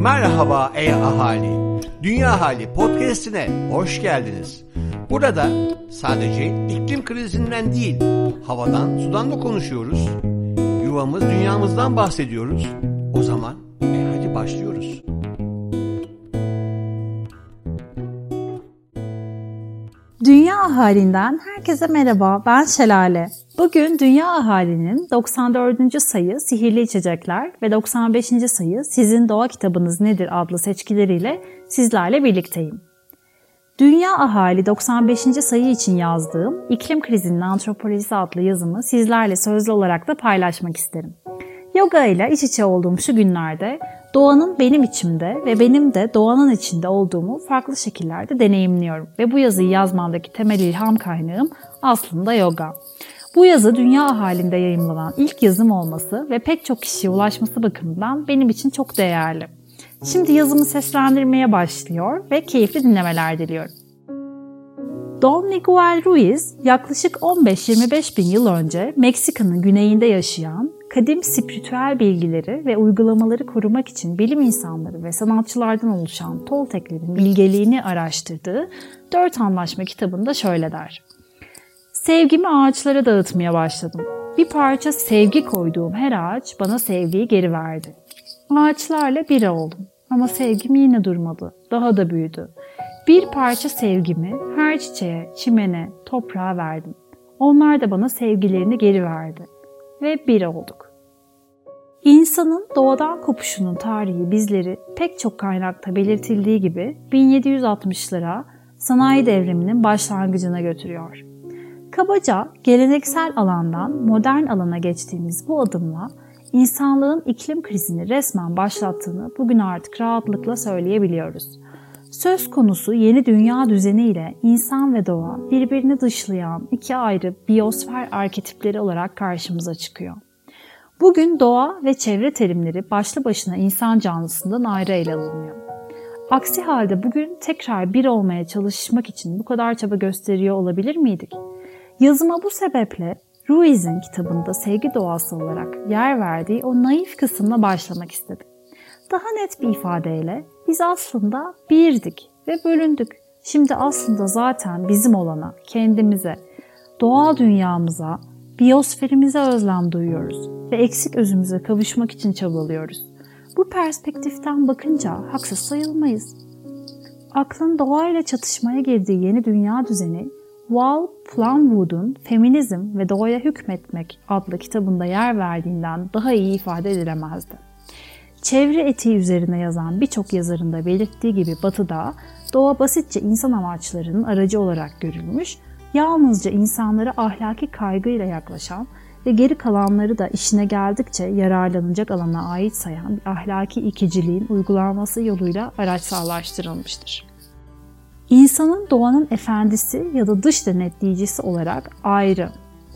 Merhaba ey ahali. Dünya Hali podcast'ine hoş geldiniz. Burada sadece iklim krizinden değil, havadan, sudan da konuşuyoruz. Yuvamız, dünyamızdan bahsediyoruz. O zaman e hadi başlıyoruz. Dünya ahalinden herkese merhaba. Ben Şelale. Bugün Dünya Ahalinin 94. sayı Sihirli İçecekler ve 95. sayı Sizin Doğa Kitabınız Nedir adlı seçkileriyle sizlerle birlikteyim. Dünya Ahali 95. sayı için yazdığım İklim Krizinin Antropolojisi adlı yazımı sizlerle sözlü olarak da paylaşmak isterim. Yoga ile iç içe olduğum şu günlerde doğanın benim içimde ve benim de doğanın içinde olduğumu farklı şekillerde deneyimliyorum. Ve bu yazıyı yazmamdaki temel ilham kaynağım aslında yoga. Bu yazı dünya halinde yayımlanan ilk yazım olması ve pek çok kişiye ulaşması bakımından benim için çok değerli. Şimdi yazımı seslendirmeye başlıyor ve keyifli dinlemeler diliyorum. Don Miguel Ruiz yaklaşık 15-25 bin yıl önce Meksika'nın güneyinde yaşayan, kadim spiritüel bilgileri ve uygulamaları korumak için bilim insanları ve sanatçılardan oluşan Tolteklerin bilgeliğini araştırdığı Dört Anlaşma kitabında şöyle der. Sevgimi ağaçlara dağıtmaya başladım. Bir parça sevgi koyduğum her ağaç bana sevgiyi geri verdi. Ağaçlarla bir oldum ama sevgim yine durmadı. Daha da büyüdü. Bir parça sevgimi her çiçeğe, çimene, toprağa verdim. Onlar da bana sevgilerini geri verdi. Ve bir olduk. İnsanın doğadan kopuşunun tarihi bizleri pek çok kaynakta belirtildiği gibi 1760'lara sanayi devriminin başlangıcına götürüyor. Kabaca geleneksel alandan modern alana geçtiğimiz bu adımla insanlığın iklim krizini resmen başlattığını bugün artık rahatlıkla söyleyebiliyoruz. Söz konusu yeni dünya düzeni ile insan ve doğa birbirini dışlayan iki ayrı biyosfer arketipleri olarak karşımıza çıkıyor. Bugün doğa ve çevre terimleri başlı başına insan canlısından ayrı ele alınıyor. Aksi halde bugün tekrar bir olmaya çalışmak için bu kadar çaba gösteriyor olabilir miydik? Yazıma bu sebeple Ruiz'in kitabında sevgi doğası olarak yer verdiği o naif kısımla başlamak istedim. Daha net bir ifadeyle biz aslında birdik ve bölündük. Şimdi aslında zaten bizim olana, kendimize, doğal dünyamıza, biyosferimize özlem duyuyoruz ve eksik özümüze kavuşmak için çabalıyoruz. Bu perspektiften bakınca haksız sayılmayız. Aklın doğayla çatışmaya girdiği yeni dünya düzeni Wal Plumwood'un Feminizm ve Doğaya Hükmetmek adlı kitabında yer verdiğinden daha iyi ifade edilemezdi. Çevre etiği üzerine yazan birçok yazarın da belirttiği gibi Batı'da doğa basitçe insan amaçlarının aracı olarak görülmüş, yalnızca insanlara ahlaki kaygıyla yaklaşan ve geri kalanları da işine geldikçe yararlanacak alana ait sayan bir ahlaki ikiciliğin uygulanması yoluyla araçsallaştırılmıştır. İnsanın doğanın efendisi ya da dış denetleyicisi olarak ayrı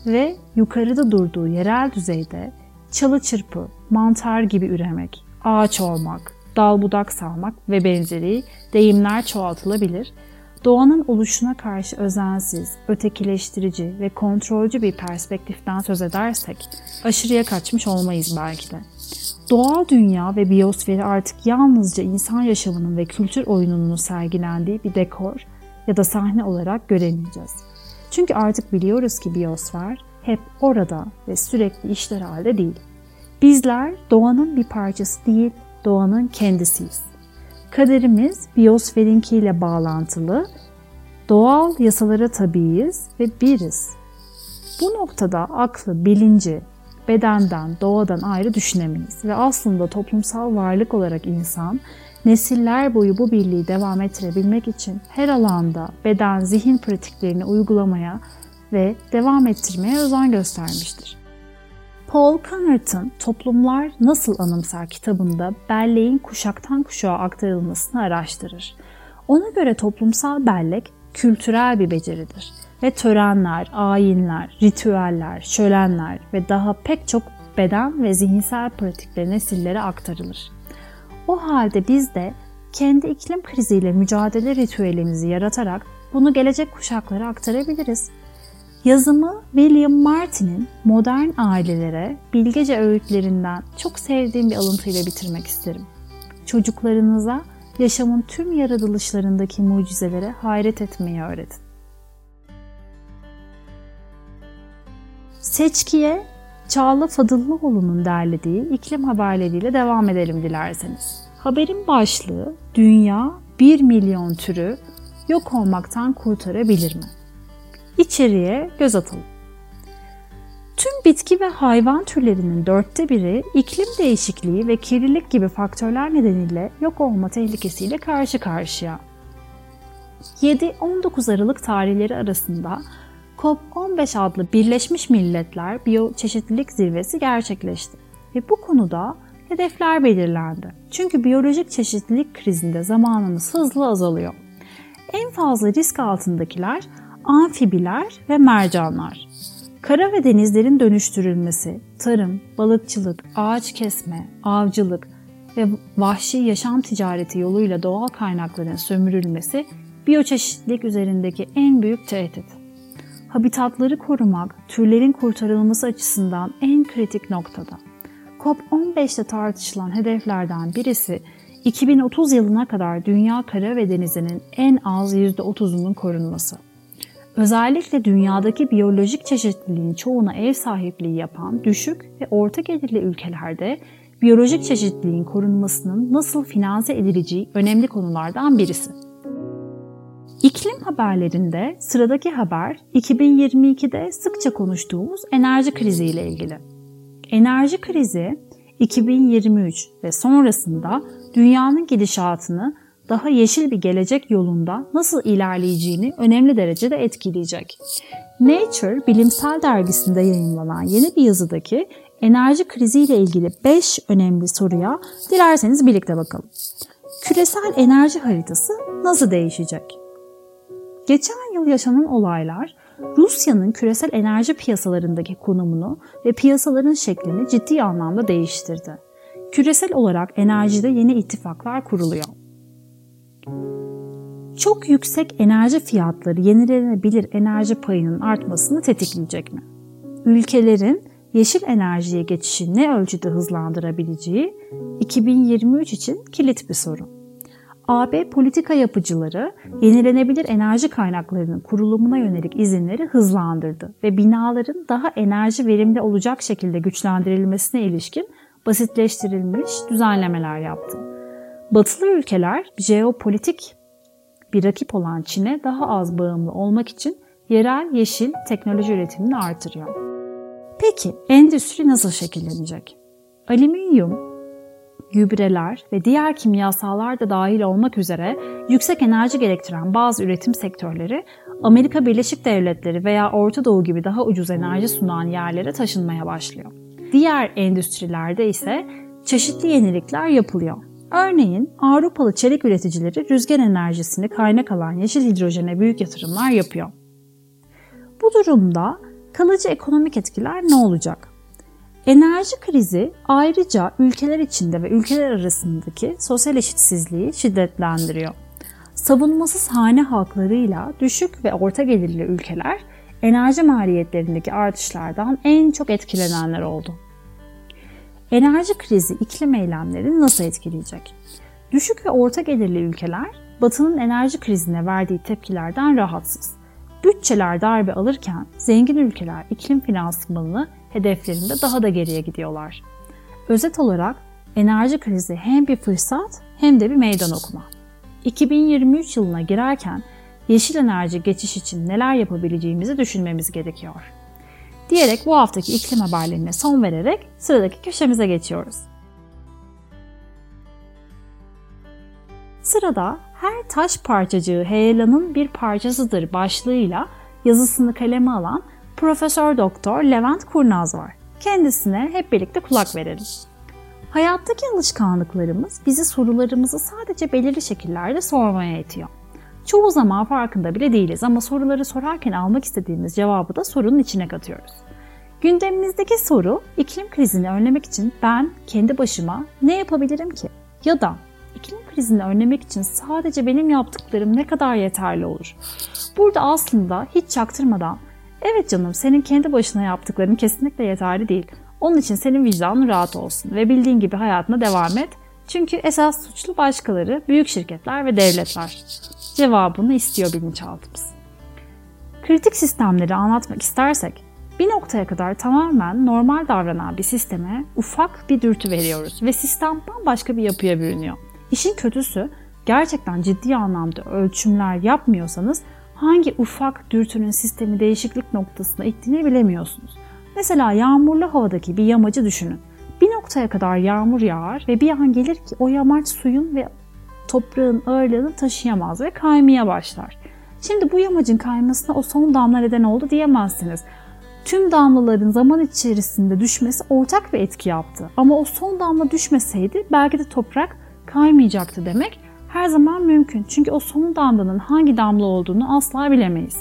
ve yukarıda durduğu yerel düzeyde çalı çırpı, mantar gibi üremek, ağaç olmak, dal budak salmak ve benzeri deyimler çoğaltılabilir. Doğanın oluşuna karşı özensiz, ötekileştirici ve kontrolcü bir perspektiften söz edersek aşırıya kaçmış olmayız belki de. Doğal dünya ve biyosferi artık yalnızca insan yaşamının ve kültür oyununun sergilendiği bir dekor ya da sahne olarak göremeyeceğiz. Çünkü artık biliyoruz ki biyosfer hep orada ve sürekli işler halde değil. Bizler doğanın bir parçası değil, doğanın kendisiyiz. Kaderimiz biyosferinkiyle bağlantılı, doğal yasalara tabiiyiz ve biriz. Bu noktada aklı, bilinci, bedenden, doğadan ayrı düşünemeyiz ve aslında toplumsal varlık olarak insan nesiller boyu bu birliği devam ettirebilmek için her alanda beden zihin pratiklerini uygulamaya ve devam ettirmeye özen göstermiştir. Paul Connerton Toplumlar Nasıl Anımsar kitabında belleğin kuşaktan kuşağa aktarılmasını araştırır. Ona göre toplumsal bellek kültürel bir beceridir ve törenler, ayinler, ritüeller, şölenler ve daha pek çok beden ve zihinsel pratikler nesillere aktarılır. O halde biz de kendi iklim kriziyle mücadele ritüelimizi yaratarak bunu gelecek kuşaklara aktarabiliriz. Yazımı William Martin'in modern ailelere bilgece öğütlerinden çok sevdiğim bir alıntıyla bitirmek isterim. çocuklarınıza yaşamın tüm yaratılışlarındaki mucizelere hayret etmeyi öğretin. Seçkiye Çağla Fadıllıoğlu'nun derlediği iklim haberleriyle devam edelim dilerseniz. Haberin başlığı Dünya 1 milyon türü yok olmaktan kurtarabilir mi? İçeriye göz atalım. Tüm bitki ve hayvan türlerinin dörtte biri iklim değişikliği ve kirlilik gibi faktörler nedeniyle yok olma tehlikesiyle karşı karşıya. 7-19 Aralık tarihleri arasında COP15 adlı Birleşmiş Milletler Biyoçeşitlilik Zirvesi gerçekleşti ve bu konuda hedefler belirlendi. Çünkü biyolojik çeşitlilik krizinde zamanımız hızlı azalıyor. En fazla risk altındakiler amfibiler ve mercanlar. Kara ve denizlerin dönüştürülmesi, tarım, balıkçılık, ağaç kesme, avcılık ve vahşi yaşam ticareti yoluyla doğal kaynakların sömürülmesi biyoçeşitlilik üzerindeki en büyük tehdit. Habitatları korumak, türlerin kurtarılması açısından en kritik noktada. COP15'te tartışılan hedeflerden birisi 2030 yılına kadar dünya kara ve denizinin en az %30'unun korunması. Özellikle dünyadaki biyolojik çeşitliliğin çoğuna ev sahipliği yapan düşük ve orta gelirli ülkelerde biyolojik çeşitliliğin korunmasının nasıl finanse edileceği önemli konulardan birisi. İklim haberlerinde sıradaki haber 2022'de sıkça konuştuğumuz enerji krizi ile ilgili. Enerji krizi 2023 ve sonrasında dünyanın gidişatını daha yeşil bir gelecek yolunda nasıl ilerleyeceğini önemli derecede etkileyecek. Nature bilimsel dergisinde yayınlanan yeni bir yazıdaki enerji kriziyle ilgili 5 önemli soruya dilerseniz birlikte bakalım. Küresel enerji haritası nasıl değişecek? Geçen yıl yaşanan olaylar Rusya'nın küresel enerji piyasalarındaki konumunu ve piyasaların şeklini ciddi anlamda değiştirdi. Küresel olarak enerjide yeni ittifaklar kuruluyor. Çok yüksek enerji fiyatları yenilenebilir enerji payının artmasını tetikleyecek mi? Ülkelerin yeşil enerjiye geçişi ne ölçüde hızlandırabileceği 2023 için kilit bir soru. AB politika yapıcıları yenilenebilir enerji kaynaklarının kurulumuna yönelik izinleri hızlandırdı ve binaların daha enerji verimli olacak şekilde güçlendirilmesine ilişkin basitleştirilmiş düzenlemeler yaptı. Batılı ülkeler jeopolitik bir rakip olan Çin'e daha az bağımlı olmak için yerel yeşil teknoloji üretimini artırıyor. Peki endüstri nasıl şekillenecek? Alüminyum, gübreler ve diğer kimyasallar da dahil olmak üzere yüksek enerji gerektiren bazı üretim sektörleri Amerika Birleşik Devletleri veya Orta Doğu gibi daha ucuz enerji sunan yerlere taşınmaya başlıyor. Diğer endüstrilerde ise çeşitli yenilikler yapılıyor. Örneğin Avrupalı çelik üreticileri rüzgar enerjisini kaynak alan yeşil hidrojene büyük yatırımlar yapıyor. Bu durumda kalıcı ekonomik etkiler ne olacak? Enerji krizi ayrıca ülkeler içinde ve ülkeler arasındaki sosyal eşitsizliği şiddetlendiriyor. Savunmasız hane halklarıyla düşük ve orta gelirli ülkeler enerji maliyetlerindeki artışlardan en çok etkilenenler oldu. Enerji krizi iklim eylemlerini nasıl etkileyecek? Düşük ve orta gelirli ülkeler Batı'nın enerji krizine verdiği tepkilerden rahatsız. Bütçeler darbe alırken zengin ülkeler iklim finansmanını hedeflerinde daha da geriye gidiyorlar. Özet olarak enerji krizi hem bir fırsat hem de bir meydan okuma. 2023 yılına girerken yeşil enerji geçiş için neler yapabileceğimizi düşünmemiz gerekiyor. Diyerek bu haftaki iklim haberlerine son vererek sıradaki köşemize geçiyoruz. Sırada her taş parçacığı heyelanın bir parçasıdır başlığıyla yazısını kaleme alan Profesör Doktor Levent Kurnaz var. Kendisine hep birlikte kulak verelim. Hayattaki alışkanlıklarımız bizi sorularımızı sadece belirli şekillerde sormaya itiyor. Çoğu zaman farkında bile değiliz ama soruları sorarken almak istediğimiz cevabı da sorunun içine katıyoruz. Gündemimizdeki soru iklim krizini önlemek için ben kendi başıma ne yapabilirim ki? Ya da iklim krizini önlemek için sadece benim yaptıklarım ne kadar yeterli olur? Burada aslında hiç çaktırmadan evet canım senin kendi başına yaptıkların kesinlikle yeterli değil. Onun için senin vicdanın rahat olsun ve bildiğin gibi hayatına devam et. Çünkü esas suçlu başkaları, büyük şirketler ve devletler. Cevabını istiyor bilinçaltımız. Kritik sistemleri anlatmak istersek, bir noktaya kadar tamamen normal davranan bir sisteme ufak bir dürtü veriyoruz ve sistem bambaşka bir yapıya bürünüyor. İşin kötüsü gerçekten ciddi anlamda ölçümler yapmıyorsanız hangi ufak dürtünün sistemi değişiklik noktasına ittiğini bilemiyorsunuz. Mesela yağmurlu havadaki bir yamacı düşünün. Bir noktaya kadar yağmur yağar ve bir an gelir ki o yamaç suyun ve toprağın ağırlığını taşıyamaz ve kaymaya başlar. Şimdi bu yamacın kaymasına o son damla neden oldu diyemezsiniz. Tüm damlaların zaman içerisinde düşmesi ortak bir etki yaptı. Ama o son damla düşmeseydi belki de toprak kaymayacaktı demek her zaman mümkün. Çünkü o son damlanın hangi damla olduğunu asla bilemeyiz.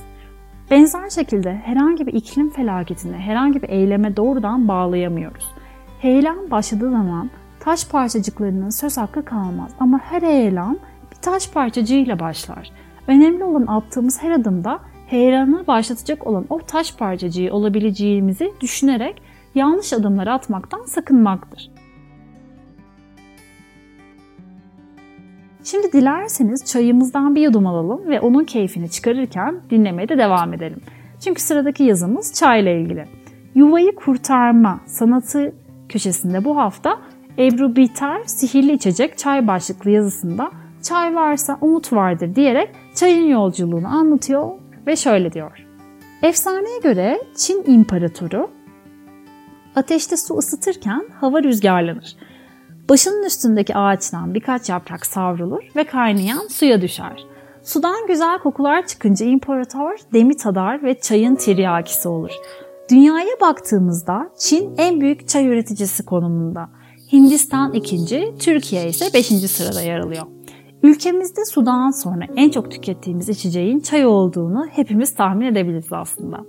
Benzer şekilde herhangi bir iklim felaketine, herhangi bir eyleme doğrudan bağlayamıyoruz. Heyelan başladığı zaman taş parçacıklarının söz hakkı kalmaz ama her heyelan bir taş parçacığıyla başlar. Önemli olan attığımız her adımda heyelanı başlatacak olan o taş parçacığı olabileceğimizi düşünerek yanlış adımlar atmaktan sakınmaktır. Şimdi dilerseniz çayımızdan bir yudum alalım ve onun keyfini çıkarırken dinlemeye de devam edelim. Çünkü sıradaki yazımız çayla ilgili. Yuvayı kurtarma sanatı köşesinde bu hafta Ebru Biter sihirli içecek çay başlıklı yazısında çay varsa umut vardır diyerek çayın yolculuğunu anlatıyor ve şöyle diyor. Efsaneye göre Çin İmparatoru ateşte su ısıtırken hava rüzgarlanır. Başının üstündeki ağaçtan birkaç yaprak savrulur ve kaynayan suya düşer. Sudan güzel kokular çıkınca imparator demi tadar ve çayın tiryakisi olur. Dünyaya baktığımızda Çin en büyük çay üreticisi konumunda. Hindistan ikinci, Türkiye ise beşinci sırada yer alıyor. Ülkemizde sudan sonra en çok tükettiğimiz içeceğin çay olduğunu hepimiz tahmin edebiliriz aslında.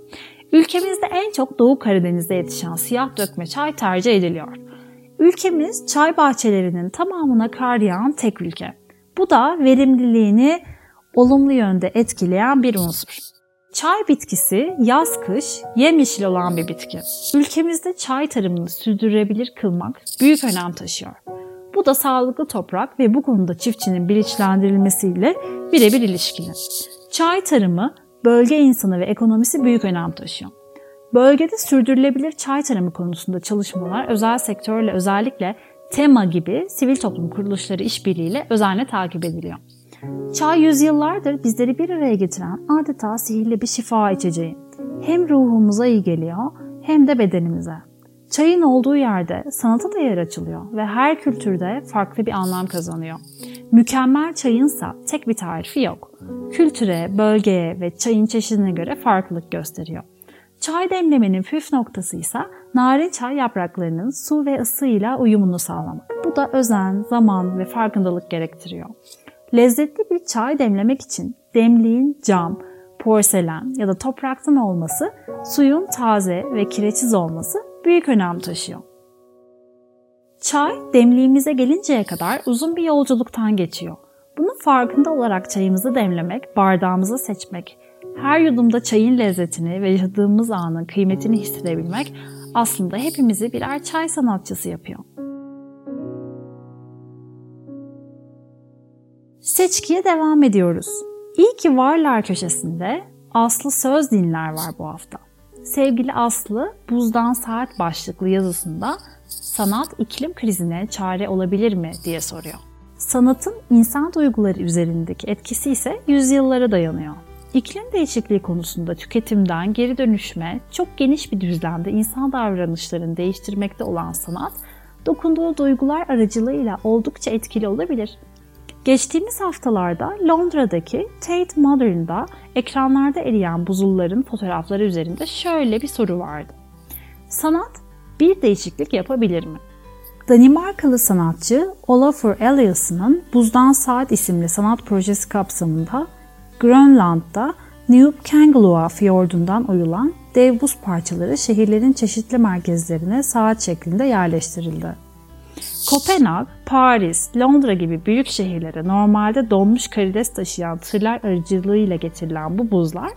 Ülkemizde en çok Doğu Karadeniz'de yetişen siyah dökme çay tercih ediliyor. Ülkemiz çay bahçelerinin tamamına kar yağan tek ülke. Bu da verimliliğini olumlu yönde etkileyen bir unsur. Çay bitkisi yaz kış yemyeşil olan bir bitki. Ülkemizde çay tarımını sürdürülebilir kılmak büyük önem taşıyor. Bu da sağlıklı toprak ve bu konuda çiftçinin bilinçlendirilmesiyle birebir ilişkili. Çay tarımı bölge insanı ve ekonomisi büyük önem taşıyor. Bölgede sürdürülebilir çay tarımı konusunda çalışmalar özel sektörle özellikle TEMA gibi sivil toplum kuruluşları işbirliğiyle özenle takip ediliyor. Çay yüzyıllardır bizleri bir araya getiren adeta sihirli bir şifa içeceği. Hem ruhumuza iyi geliyor hem de bedenimize. Çayın olduğu yerde sanata da yer açılıyor ve her kültürde farklı bir anlam kazanıyor. Mükemmel çayınsa tek bir tarifi yok. Kültüre, bölgeye ve çayın çeşidine göre farklılık gösteriyor. Çay demlemenin püf noktası ise narin çay yapraklarının su ve ısıyla uyumunu sağlamak. Bu da özen, zaman ve farkındalık gerektiriyor. Lezzetli bir çay demlemek için demliğin cam, porselen ya da topraktan olması, suyun taze ve kireçsiz olması büyük önem taşıyor. Çay demliğimize gelinceye kadar uzun bir yolculuktan geçiyor. Bunun farkında olarak çayımızı demlemek, bardağımızı seçmek, her yudumda çayın lezzetini ve yaşadığımız anın kıymetini hissedebilmek aslında hepimizi birer çay sanatçısı yapıyor. Seçkiye devam ediyoruz. İyi ki varlar köşesinde Aslı Söz Dinler var bu hafta. Sevgili Aslı, Buzdan Saat başlıklı yazısında sanat iklim krizine çare olabilir mi diye soruyor. Sanatın insan duyguları üzerindeki etkisi ise yüzyıllara dayanıyor. İklim değişikliği konusunda tüketimden geri dönüşme çok geniş bir düzlemde insan davranışlarını değiştirmekte olan sanat, dokunduğu duygular aracılığıyla oldukça etkili olabilir. Geçtiğimiz haftalarda Londra'daki Tate Modern'da ekranlarda eriyen buzulların fotoğrafları üzerinde şöyle bir soru vardı. Sanat bir değişiklik yapabilir mi? Danimarkalı sanatçı Olafur Eliasson'ın Buzdan Saat isimli sanat projesi kapsamında Grönland'da Neup Kangerlua fiyordundan oyulan dev buz parçaları şehirlerin çeşitli merkezlerine saat şeklinde yerleştirildi. Kopenhag, Paris, Londra gibi büyük şehirlere normalde donmuş karides taşıyan tırlar aracılığıyla getirilen bu buzlar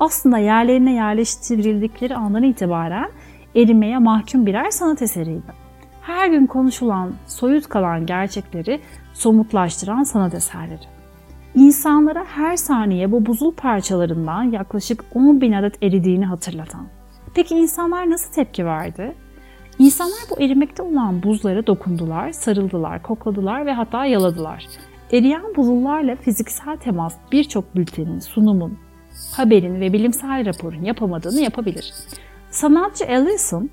aslında yerlerine yerleştirildikleri andan itibaren erimeye mahkum birer sanat eseriydi. her gün konuşulan, soyut kalan gerçekleri somutlaştıran sanat eserleri. İnsanlara her saniye bu buzul parçalarından yaklaşık 10 bin adet eridiğini hatırlatan. Peki insanlar nasıl tepki verdi? İnsanlar bu erimekte olan buzlara dokundular, sarıldılar, kokladılar ve hatta yaladılar. Eriyen buzullarla fiziksel temas birçok bültenin, sunumun, haberin ve bilimsel raporun yapamadığını yapabilir. Sanatçı Ellison,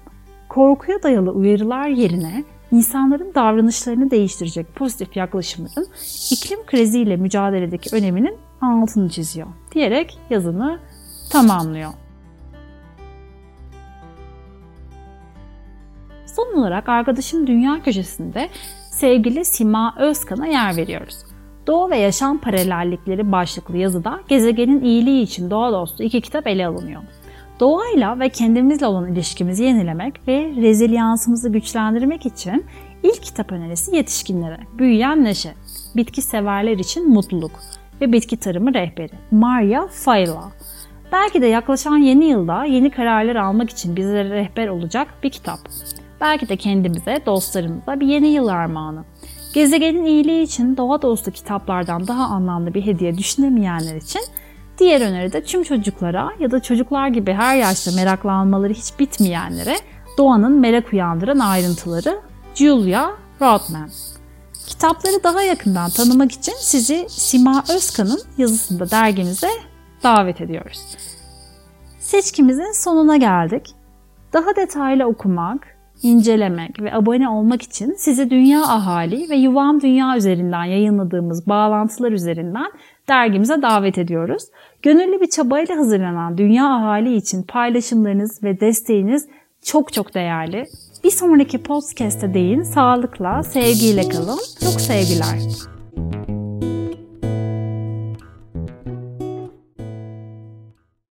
korkuya dayalı uyarılar yerine insanların davranışlarını değiştirecek pozitif yaklaşımların iklim kriziyle mücadeledeki öneminin altını çiziyor diyerek yazını tamamlıyor. Olarak arkadaşım Dünya Köşesi'nde sevgili Sima Özkan'a yer veriyoruz. Doğa ve Yaşam Paralellikleri başlıklı yazıda gezegenin iyiliği için doğa dostu iki kitap ele alınıyor. Doğayla ve kendimizle olan ilişkimizi yenilemek ve rezilyansımızı güçlendirmek için ilk kitap önerisi yetişkinlere. Büyüyen Neşe, bitki severler için mutluluk ve bitki tarımı rehberi. Maria Fayla. Belki de yaklaşan yeni yılda yeni kararlar almak için bize rehber olacak bir kitap. Belki de kendimize, dostlarımıza bir yeni yıl armağanı. Gezegenin iyiliği için doğa dostu kitaplardan daha anlamlı bir hediye düşünemeyenler için diğer öneri de tüm çocuklara ya da çocuklar gibi her yaşta meraklanmaları hiç bitmeyenlere doğanın merak uyandıran ayrıntıları Julia Rothman. Kitapları daha yakından tanımak için sizi Sima Özkan'ın yazısında dergimize davet ediyoruz. Seçkimizin sonuna geldik. Daha detaylı okumak, incelemek ve abone olmak için sizi Dünya Ahali ve Yuvam Dünya üzerinden yayınladığımız bağlantılar üzerinden dergimize davet ediyoruz. Gönüllü bir çabayla hazırlanan Dünya Ahali için paylaşımlarınız ve desteğiniz çok çok değerli. Bir sonraki podcast'te deyin sağlıkla, sevgiyle kalın. Çok sevgiler.